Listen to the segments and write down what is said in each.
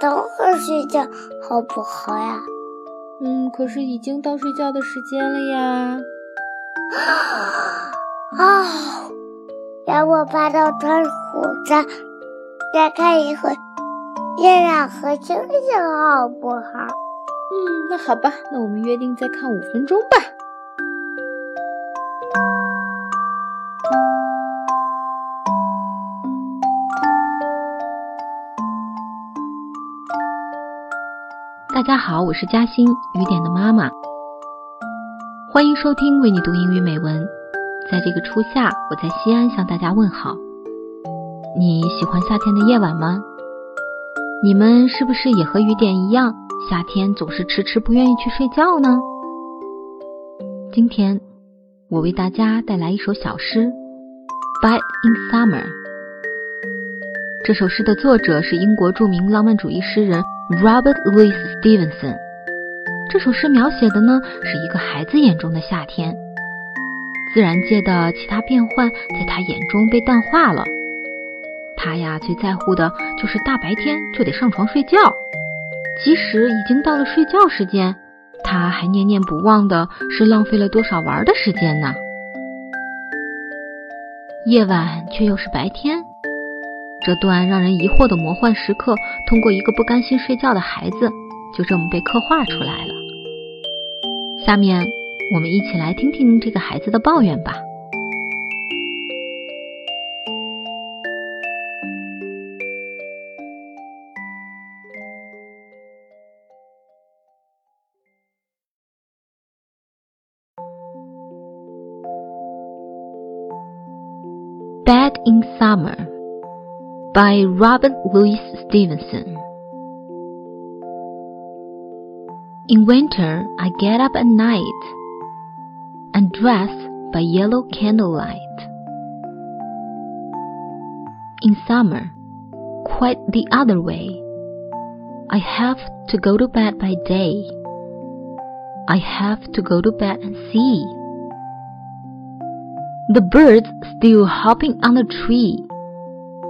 等会儿睡觉好不好呀？嗯，可是已经到睡觉的时间了呀。啊，让我爬到窗户上，再看一会月亮和星星，好不好？嗯，那好吧，那我们约定再看五分钟吧。大家好，我是嘉欣，雨点的妈妈。欢迎收听为你读英语美文。在这个初夏，我在西安向大家问好。你喜欢夏天的夜晚吗？你们是不是也和雨点一样，夏天总是迟迟不愿意去睡觉呢？今天我为大家带来一首小诗《Bed in Summer》。这首诗的作者是英国著名浪漫主义诗人。Robert Louis Stevenson，这首诗描写的呢是一个孩子眼中的夏天，自然界的其他变幻在他眼中被淡化了。他呀最在乎的就是大白天就得上床睡觉，即使已经到了睡觉时间，他还念念不忘的是浪费了多少玩的时间呢？夜晚却又是白天。这段让人疑惑的魔幻时刻，通过一个不甘心睡觉的孩子，就这么被刻画出来了。下面，我们一起来听听这个孩子的抱怨吧。Bad in summer. By Robert Louis Stevenson. In winter, I get up at night and dress by yellow candlelight. In summer, quite the other way. I have to go to bed by day. I have to go to bed and see. The birds still hopping on the tree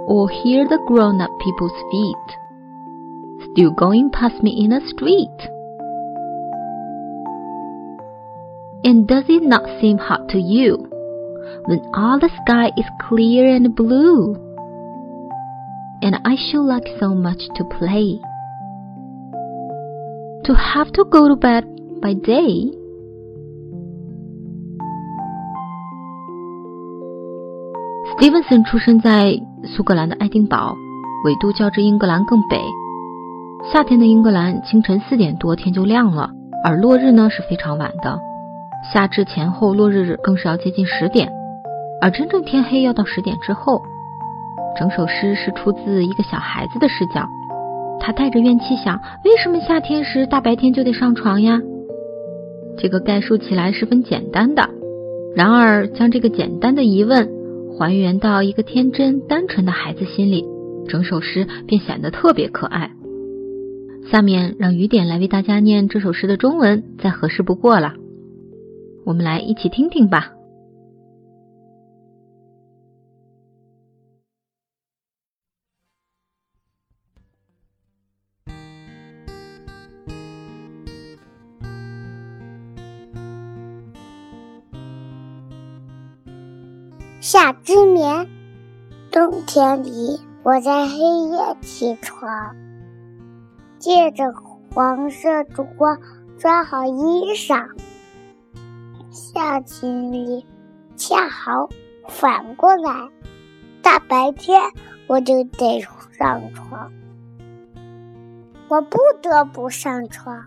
or hear the grown up people's feet still going past me in the street. And does it not seem hot to you when all the sky is clear and blue? And I should like so much to play. To have to go to bed by day Stevenson 出生在苏格兰的爱丁堡，纬度较之英格兰更北。夏天的英格兰清晨四点多天就亮了，而落日呢是非常晚的。夏至前后落日更是要接近十点，而真正天黑要到十点之后。整首诗是出自一个小孩子的视角，他带着怨气想：为什么夏天时大白天就得上床呀？这个概述起来十分简单的，然而将这个简单的疑问。还原到一个天真单纯的孩子心里，整首诗便显得特别可爱。下面让雨点来为大家念这首诗的中文，再合适不过了。我们来一起听听吧。夏之眠，冬天里，我在黑夜起床，借着黄色烛光穿好衣裳。夏天里，恰好反过来，大白天我就得上床，我不得不上床。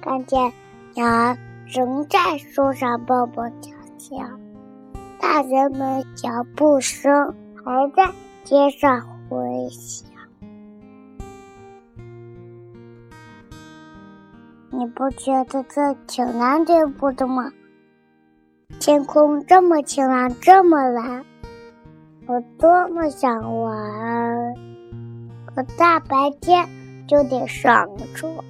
看见鸟儿仍在树上蹦蹦跳跳。大人们脚步声还在街上回响，你不觉得这挺难对付的吗？天空这么晴朗，这么蓝，我多么想玩，可大白天就得上床。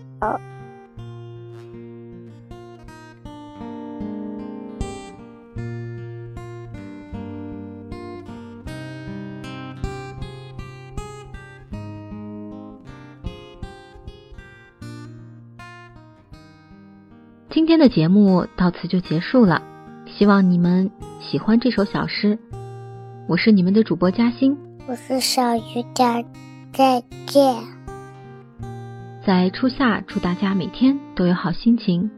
今天的节目到此就结束了，希望你们喜欢这首小诗。我是你们的主播嘉欣，我是小雨点，再见。在初夏，祝大家每天都有好心情。